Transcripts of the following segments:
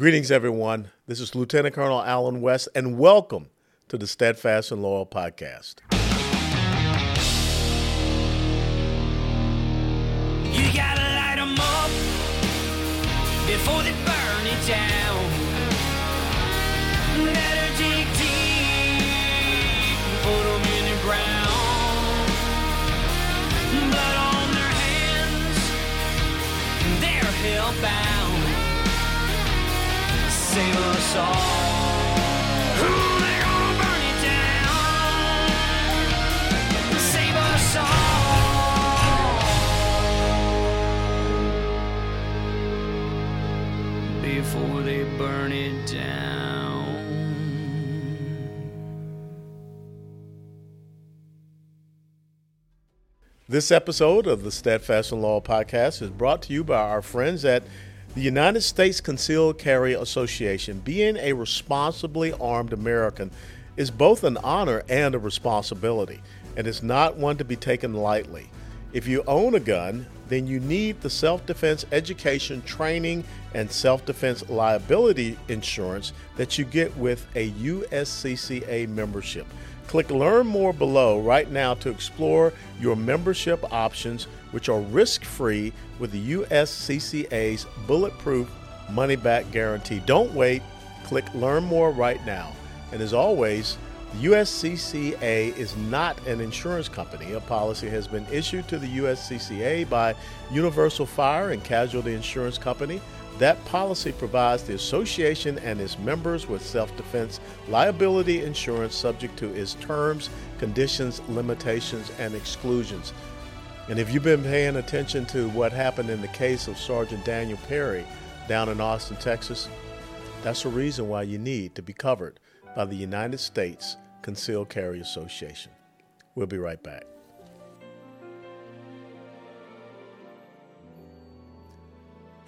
Greetings, everyone. This is Lieutenant Colonel Allen West, and welcome to the Steadfast and Loyal podcast. You gotta light 'em up before they burn it down. Save us all. They're gonna burn it down. Save us all before they burn it down. This episode of the Steadfast and Loyal podcast is brought to you by our friends at the United States Concealed Carry Association. Being a responsibly armed American is both an honor and a responsibility, and is not one to be taken lightly. If you own a gun, then you need the self defense education, training, and self defense liability insurance that you get with a USCCA membership. Click Learn More below right now to explore your membership options, which are risk free with the USCCA's bulletproof money back guarantee. Don't wait. Click Learn More right now. And as always, the USCCA is not an insurance company. A policy has been issued to the USCCA by Universal Fire and Casualty Insurance Company. That policy provides the association and its members with self defense liability insurance subject to its terms, conditions, limitations, and exclusions. And if you've been paying attention to what happened in the case of Sergeant Daniel Perry down in Austin, Texas, that's a reason why you need to be covered by the United States Concealed Carry Association. We'll be right back.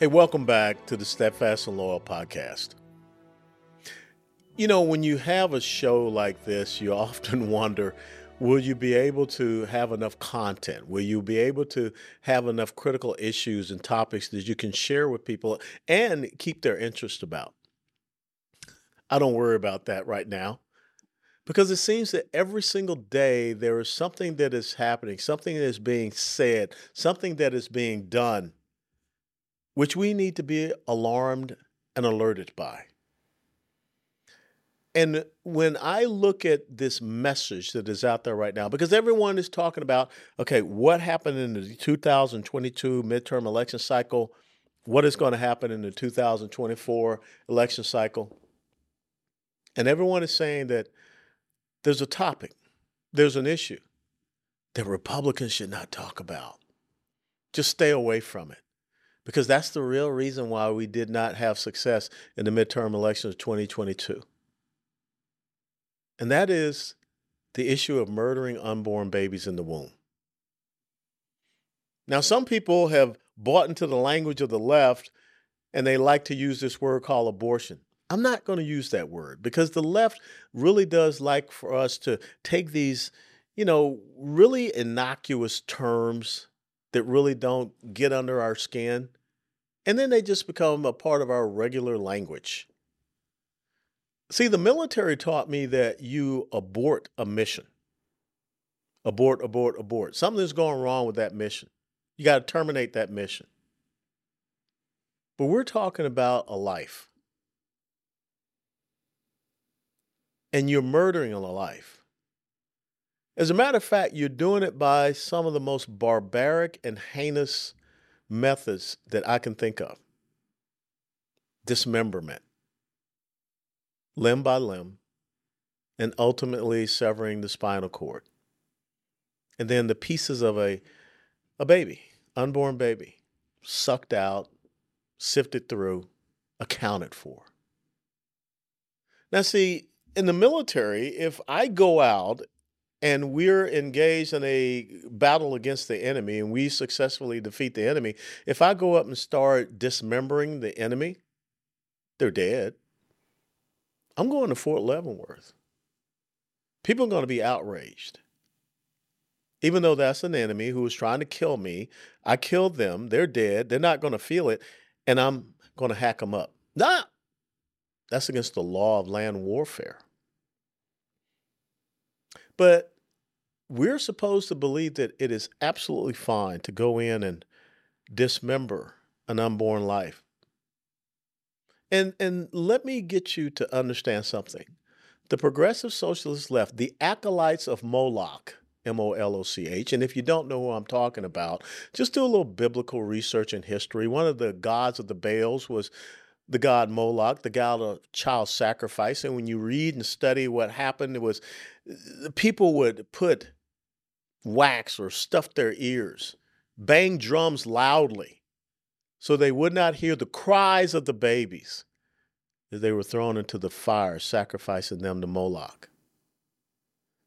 Hey, welcome back to the Steadfast and Loyal podcast. You know, when you have a show like this, you often wonder will you be able to have enough content? Will you be able to have enough critical issues and topics that you can share with people and keep their interest about? I don't worry about that right now because it seems that every single day there is something that is happening, something that is being said, something that is being done, which we need to be alarmed and alerted by. And when I look at this message that is out there right now, because everyone is talking about, okay, what happened in the 2022 midterm election cycle? What is going to happen in the 2024 election cycle? And everyone is saying that there's a topic, there's an issue that Republicans should not talk about. Just stay away from it. Because that's the real reason why we did not have success in the midterm elections of 2022. And that is the issue of murdering unborn babies in the womb. Now, some people have bought into the language of the left and they like to use this word called abortion. I'm not going to use that word because the left really does like for us to take these, you know, really innocuous terms that really don't get under our skin and then they just become a part of our regular language. See, the military taught me that you abort a mission. Abort, abort, abort. Something's going wrong with that mission. You got to terminate that mission. But we're talking about a life. And you're murdering a life. As a matter of fact, you're doing it by some of the most barbaric and heinous methods that I can think of dismemberment, limb by limb, and ultimately severing the spinal cord. And then the pieces of a, a baby, unborn baby, sucked out, sifted through, accounted for. Now, see, in the military, if I go out and we're engaged in a battle against the enemy and we successfully defeat the enemy, if I go up and start dismembering the enemy, they're dead. I'm going to Fort Leavenworth. People are going to be outraged. Even though that's an enemy who was trying to kill me, I killed them. They're dead. They're not going to feel it. And I'm going to hack them up. Nah, That's against the law of land warfare. But we're supposed to believe that it is absolutely fine to go in and dismember an unborn life. And and let me get you to understand something. The progressive socialist left, the acolytes of Moloch, M O L O C H. And if you don't know who I'm talking about, just do a little biblical research and history. One of the gods of the Baals was the god Moloch, the god of child sacrifice. And when you read and study what happened, it was uh, the people would put wax or stuff their ears, bang drums loudly so they would not hear the cries of the babies as they were thrown into the fire, sacrificing them to Moloch.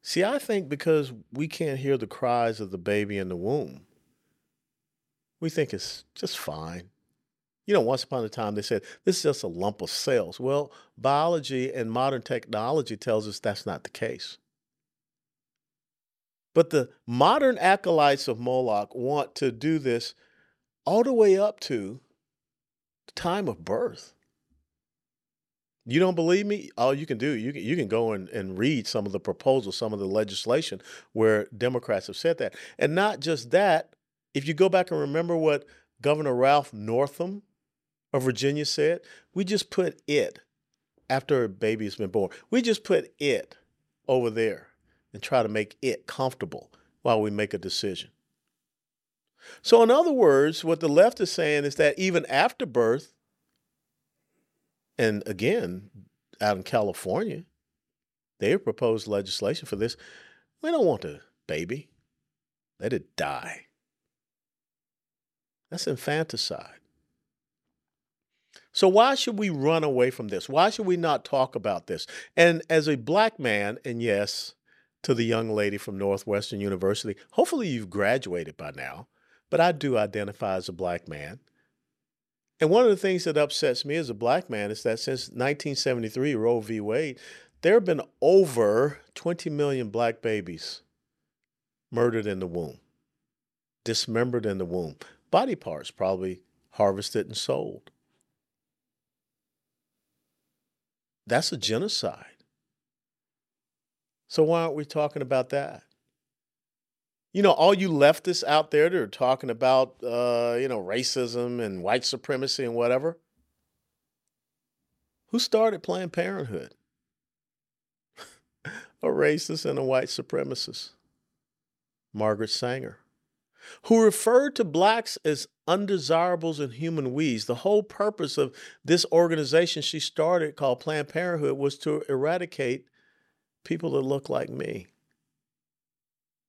See, I think because we can't hear the cries of the baby in the womb, we think it's just fine. You know, once upon a time they said this is just a lump of cells. Well, biology and modern technology tells us that's not the case. But the modern acolytes of Moloch want to do this all the way up to the time of birth. You don't believe me? All you can do, you can, you can go and, and read some of the proposals, some of the legislation where Democrats have said that. And not just that, if you go back and remember what Governor Ralph Northam of Virginia said, we just put it after a baby has been born. We just put it over there and try to make it comfortable while we make a decision. So, in other words, what the left is saying is that even after birth, and again, out in California, they have proposed legislation for this. We don't want a baby. Let it die. That's infanticide. So, why should we run away from this? Why should we not talk about this? And as a black man, and yes, to the young lady from Northwestern University, hopefully you've graduated by now, but I do identify as a black man. And one of the things that upsets me as a black man is that since 1973, Roe v. Wade, there have been over 20 million black babies murdered in the womb, dismembered in the womb, body parts probably harvested and sold. That's a genocide. So why aren't we talking about that? you know, all you leftists out there that are talking about, uh, you know, racism and white supremacy and whatever, who started Planned Parenthood? a racist and a white supremacist, Margaret Sanger, who referred to blacks as undesirables and human weeds. The whole purpose of this organization she started called Planned Parenthood was to eradicate people that look like me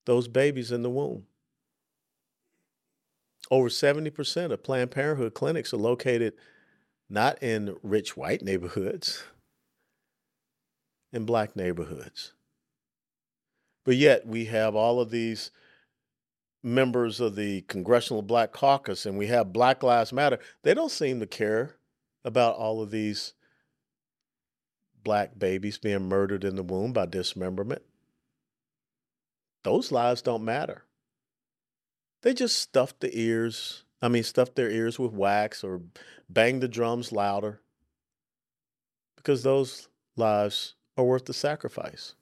those babies in the womb. Over 70% of Planned Parenthood clinics are located not in rich white neighborhoods, in black neighborhoods. But yet we have all of these members of the Congressional Black Caucus and we have Black Lives Matter. They don't seem to care about all of these black babies being murdered in the womb by dismemberment those lives don't matter. They just stuff the ears, I mean, stuff their ears with wax or bang the drums louder because those lives are worth the sacrifice.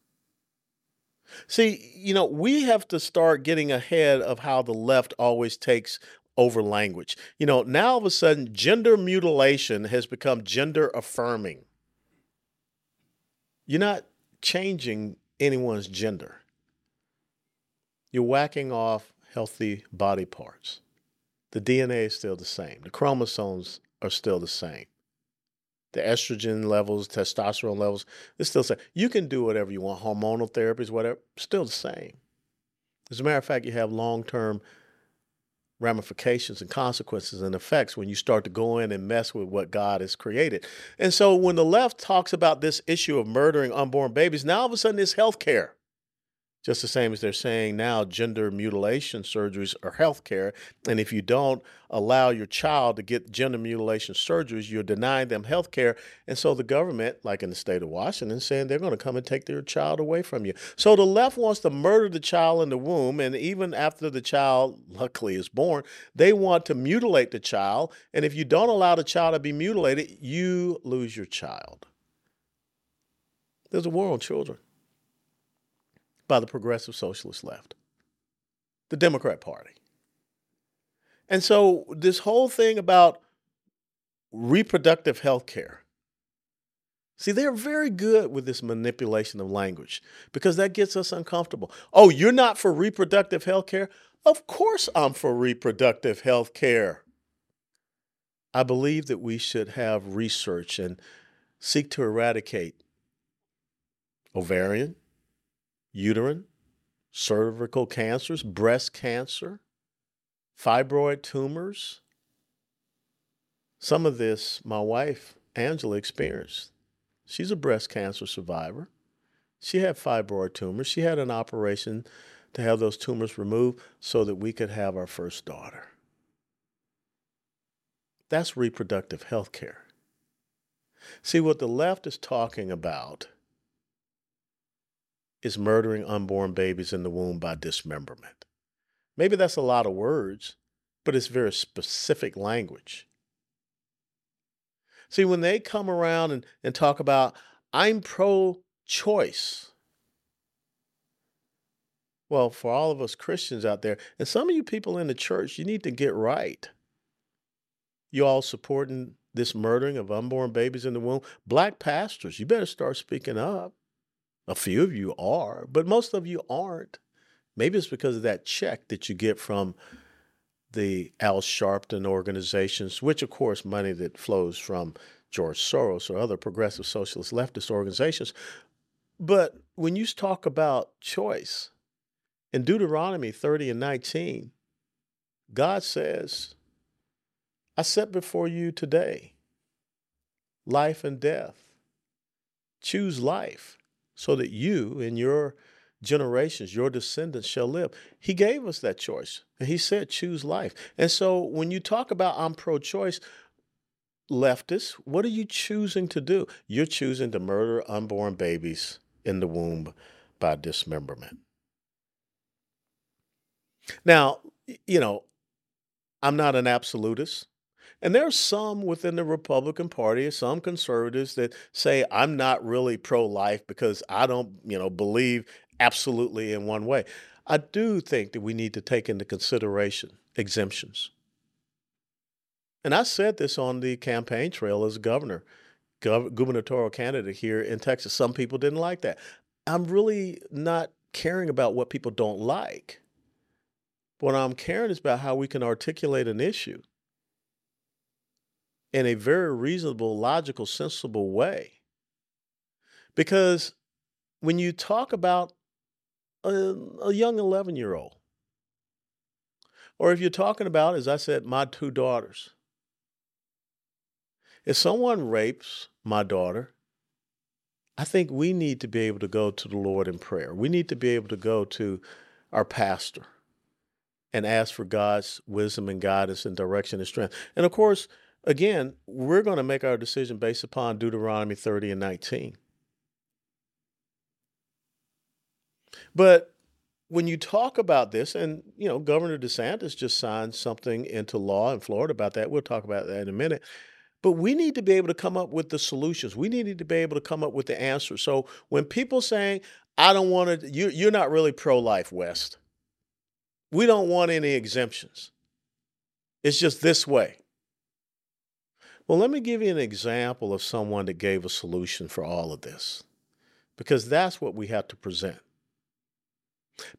See, you know, we have to start getting ahead of how the left always takes over language. You know, now all of a sudden, gender mutilation has become gender affirming. You're not changing anyone's gender you're whacking off healthy body parts. The DNA is still the same. The chromosomes are still the same. The estrogen levels, testosterone levels, it's still the same. You can do whatever you want, hormonal therapies, whatever, still the same. As a matter of fact, you have long term ramifications and consequences and effects when you start to go in and mess with what God has created. And so when the left talks about this issue of murdering unborn babies, now all of a sudden it's health care. Just the same as they're saying now, gender mutilation surgeries are health care. And if you don't allow your child to get gender mutilation surgeries, you're denying them health care. And so the government, like in the state of Washington, saying they're going to come and take their child away from you. So the left wants to murder the child in the womb. And even after the child, luckily, is born, they want to mutilate the child. And if you don't allow the child to be mutilated, you lose your child. There's a war on children by the progressive socialist left, the Democrat Party. And so, this whole thing about reproductive health care, see, they're very good with this manipulation of language because that gets us uncomfortable. Oh, you're not for reproductive health care? Of course, I'm for reproductive health care. I believe that we should have research and seek to eradicate ovarian, uterine, cervical cancers, breast cancer, fibroid tumors. Some of this my wife, Angela, experienced. She's a breast cancer survivor. She had fibroid tumors. She had an operation to have those tumors removed so that we could have our first daughter. That's reproductive health care. See, what the left is talking about is murdering unborn babies in the womb by dismemberment. Maybe that's a lot of words, but it's very specific language. See, when they come around and, and talk about, I'm pro choice. Well, for all of us Christians out there, and some of you people in the church, you need to get right. You all supporting this murdering of unborn babies in the womb? Black pastors, you better start speaking up. A few of you are, but most of you aren't. Maybe it's because of that check that you get from the Al Sharpton organizations, which, of course, money that flows from George Soros or other progressive socialist leftist organizations. But when you talk about choice, in Deuteronomy 30 and 19, God says, I set before you today life and death. Choose life so that you and your generations, your descendants shall live. He gave us that choice. And he said, choose life. And so when you talk about I'm pro choice, leftists, what are you choosing to do? You're choosing to murder unborn babies in the womb by dismemberment. Now, you know, I'm not an absolutist. And there are some within the Republican Party, some conservatives that say I'm not really pro-life because I don't, you know, believe absolutely in one way. I do think that we need to take into consideration exemptions. And I said this on the campaign trail as governor, gov- gubernatorial candidate here in Texas. Some people didn't like that. I'm really not caring about what people don't like. What I'm caring is about how we can articulate an issue in a very reasonable, logical, sensible way. Because when you talk about a, a young 11 year old, or if you're talking about, as I said, my two daughters, if someone rapes my daughter, I think we need to be able to go to the Lord in prayer. We need to be able to go to our pastor and ask for God's wisdom and guidance and direction and strength. And of course, Again, we're going to make our decision based upon Deuteronomy 30 and 19. But when you talk about this, and you know, Governor DeSantis just signed something into law in Florida about that. We'll talk about that in a minute. But we need to be able to come up with the solutions. We need to be able to come up with the answers. So when people saying, "I don't want to," you, you're not really pro-life, West. We don't want any exemptions. It's just this way. Well, let me give you an example of someone that gave a solution for all of this, because that's what we have to present.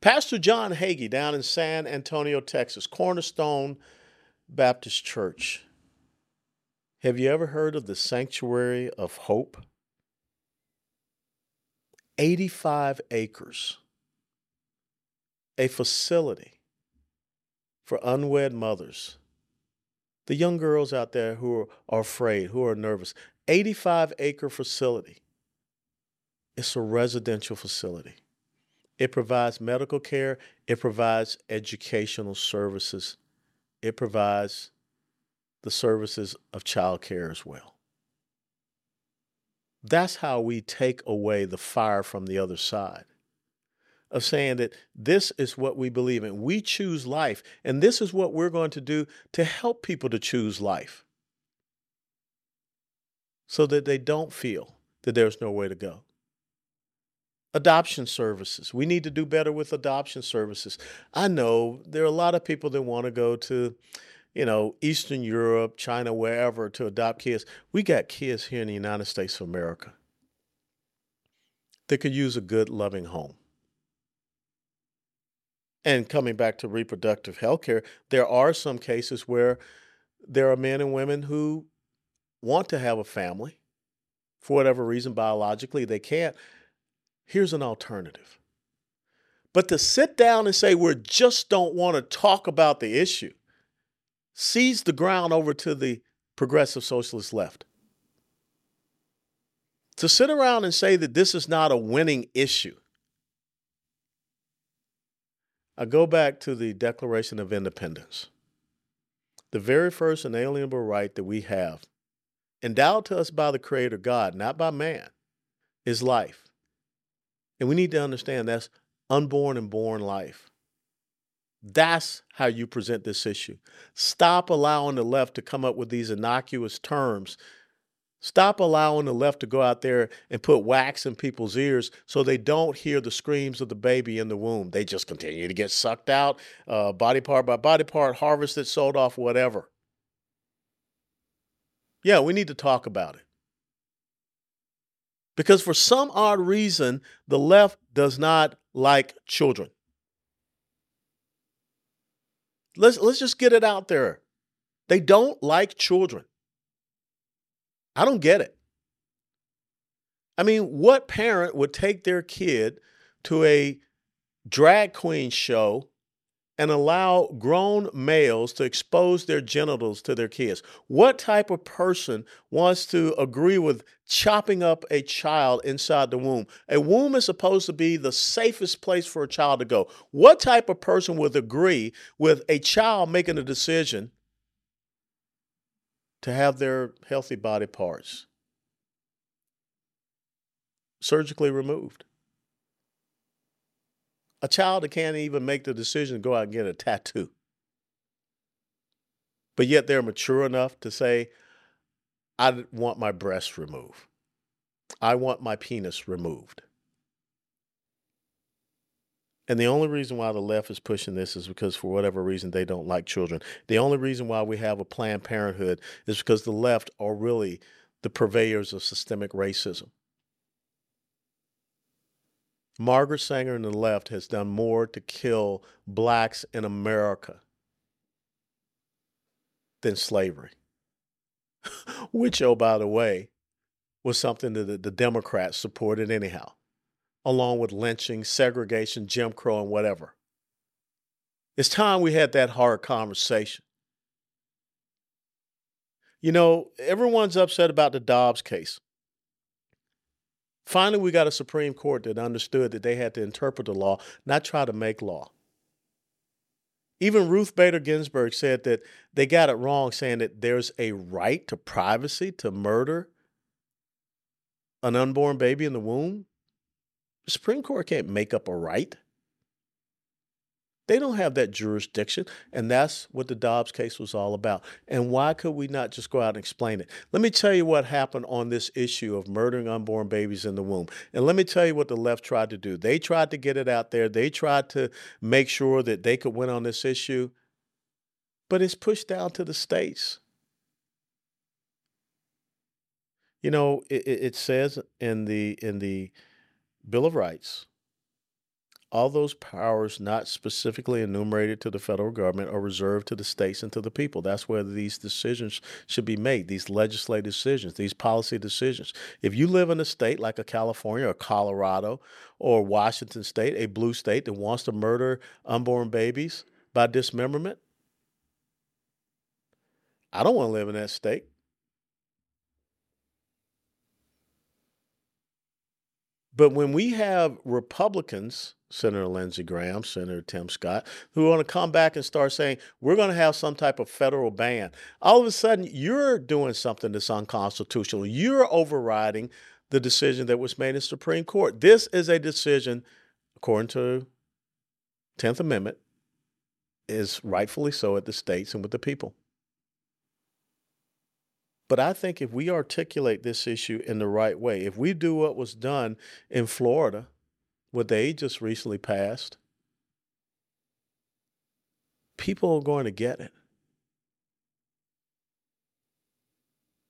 Pastor John Hagee down in San Antonio, Texas, Cornerstone Baptist Church. Have you ever heard of the Sanctuary of Hope? 85 acres, a facility for unwed mothers the young girls out there who are afraid, who are nervous. 85 acre facility. It's a residential facility. It provides medical care, it provides educational services, it provides the services of child care as well. That's how we take away the fire from the other side of saying that this is what we believe in. We choose life, and this is what we're going to do to help people to choose life so that they don't feel that there's no way to go. Adoption services. We need to do better with adoption services. I know there are a lot of people that want to go to, you know, Eastern Europe, China, wherever to adopt kids. We got kids here in the United States of America that could use a good, loving home. And coming back to reproductive health care, there are some cases where there are men and women who want to have a family for whatever reason, biologically, they can't. Here's an alternative. But to sit down and say we just don't want to talk about the issue sees the ground over to the progressive socialist left. To sit around and say that this is not a winning issue. I go back to the Declaration of Independence. The very first inalienable right that we have, endowed to us by the Creator God, not by man, is life. And we need to understand that's unborn and born life. That's how you present this issue. Stop allowing the left to come up with these innocuous terms. Stop allowing the left to go out there and put wax in people's ears so they don't hear the screams of the baby in the womb. They just continue to get sucked out, uh, body part by body part, harvested, sold off, whatever. Yeah, we need to talk about it. Because for some odd reason, the left does not like children. Let's, let's just get it out there. They don't like children. I don't get it. I mean, what parent would take their kid to a drag queen show and allow grown males to expose their genitals to their kids? What type of person wants to agree with chopping up a child inside the womb? A womb is supposed to be the safest place for a child to go. What type of person would agree with a child making a decision to have their healthy body parts surgically removed? A child that can't even make the decision to go out and get a tattoo. But yet they're mature enough to say, I want my breast removed. I want my penis removed. And the only reason why the left is pushing this is because, for whatever reason, they don't like children. The only reason why we have a Planned Parenthood is because the left are really the purveyors of systemic racism. Margaret Sanger and the left has done more to kill blacks in America than slavery, which, oh, by the way, was something that the Democrats supported anyhow, along with lynching, segregation, Jim Crow, and whatever. It's time we had that hard conversation. You know, everyone's upset about the Dobbs case. Finally, we got a Supreme Court that understood that they had to interpret the law, not try to make law. Even Ruth Bader Ginsburg said that they got it wrong, saying that there's a right to privacy to murder an unborn baby in the womb. The Supreme Court can't make up a right. They don't have that jurisdiction. And that's what the Dobbs case was all about. And why could we not just go out and explain it? Let me tell you what happened on this issue of murdering unborn babies in the womb. And let me tell you what the left tried to do. They tried to get it out there, they tried to make sure that they could win on this issue, but it's pushed down to the states. You know, it, it says in the in the Bill of Rights all those powers not specifically enumerated to the federal government are reserved to the states and to the people. That's where these decisions should be made, these legislative decisions, these policy decisions. If you live in a state like a California or Colorado or Washington state, a blue state that wants to murder unborn babies by dismemberment, I don't want to live in that state. But when we have Republicans, Senator Lindsey Graham, Senator Tim Scott, who want to come back and start saying, we're going to have some type of federal ban, all of a sudden you're doing something that's unconstitutional. You're overriding the decision that was made in Supreme Court. This is a decision, according to 10th Amendment, is rightfully so at the states and with the people. But I think if we articulate this issue in the right way, if we do what was done in Florida what they just recently passed, people are going to get it.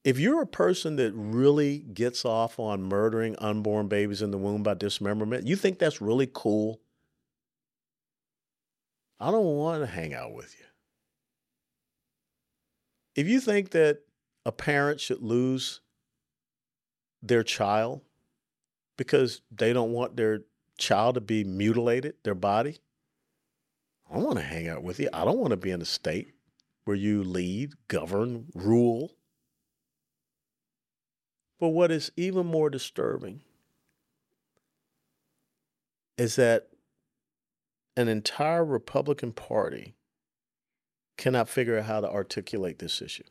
If you're a person that really gets off on murdering unborn babies in the womb by dismemberment, you think that's really cool? I don't want to hang out with you. If you think that a parent should lose their child because they don't want their child to be mutilated, their body, I want to hang out with you. I don't want to be in a state where you lead, govern, rule. But what is even more disturbing is that an entire Republican Party cannot figure out how to articulate this issue.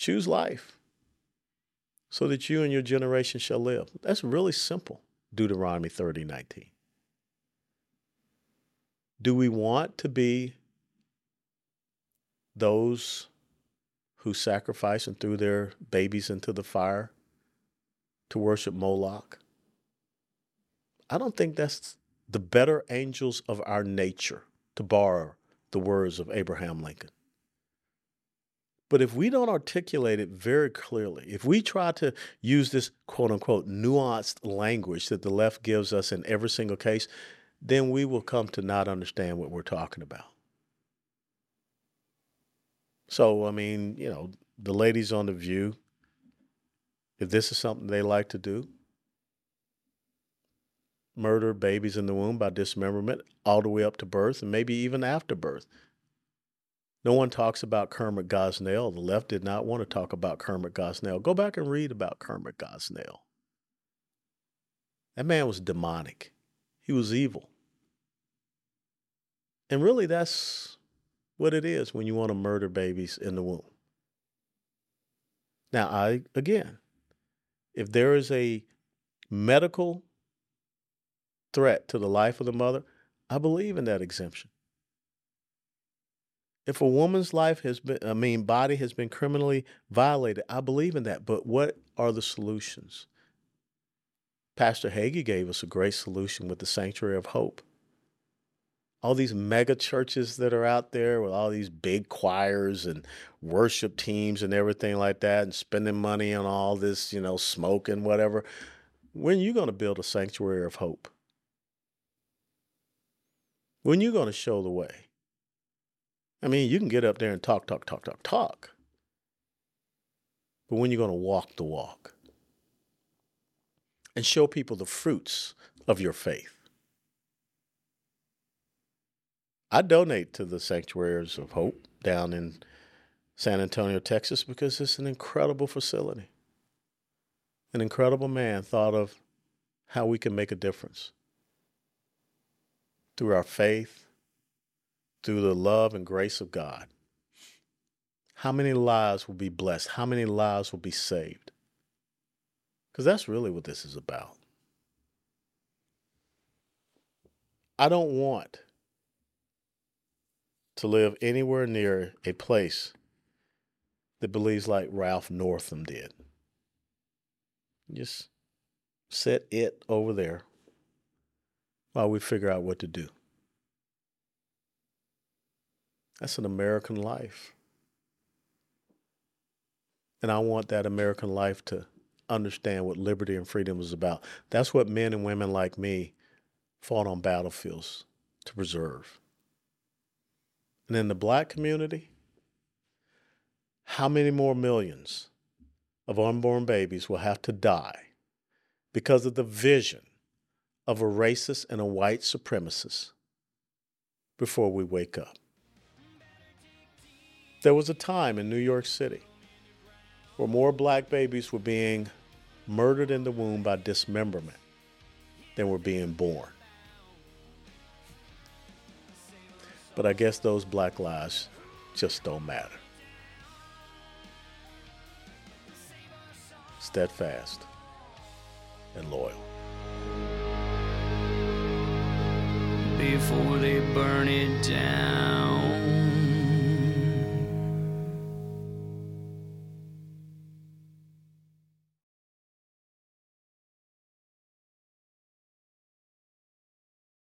Choose life so that you and your generation shall live. That's really simple. Deuteronomy 30 19. Do we want to be those who sacrifice and threw their babies into the fire to worship Moloch? I don't think that's the better angels of our nature, to borrow the words of Abraham Lincoln. But if we don't articulate it very clearly, if we try to use this quote unquote nuanced language that the left gives us in every single case, then we will come to not understand what we're talking about. So, I mean, you know, the ladies on The View, if this is something they like to do, murder babies in the womb by dismemberment all the way up to birth and maybe even after birth. No one talks about Kermit Gosnell. The left did not want to talk about Kermit Gosnell. Go back and read about Kermit Gosnell. That man was demonic. He was evil. And really, that's what it is when you want to murder babies in the womb. Now, I, again, if there is a medical threat to the life of the mother, I believe in that exemption. If a woman's life has been, I mean, body has been criminally violated, I believe in that. But what are the solutions? Pastor Hagee gave us a great solution with the Sanctuary of Hope. All these mega churches that are out there with all these big choirs and worship teams and everything like that, and spending money on all this, you know, smoke and whatever. When are you going to build a sanctuary of hope? When are you going to show the way? I mean, you can get up there and talk, talk, talk, talk, talk. But when you're going to walk the walk and show people the fruits of your faith. I donate to the Sanctuaries of Hope down in San Antonio, Texas, because it's an incredible facility. An incredible man thought of how we can make a difference through our faith, through the love and grace of God, how many lives will be blessed? How many lives will be saved? Because that's really what this is about. I don't want to live anywhere near a place that believes like Ralph Northam did. Just set it over there while we figure out what to do. That's an American life. And I want that American life to understand what liberty and freedom is about. That's what men and women like me fought on battlefields to preserve. And in the black community, how many more millions of unborn babies will have to die because of the vision of a racist and a white supremacist before we wake up? There was a time in New York City where more black babies were being murdered in the womb by dismemberment than were being born. But I guess those black lives just don't matter. Steadfast and loyal. Before they burn it down.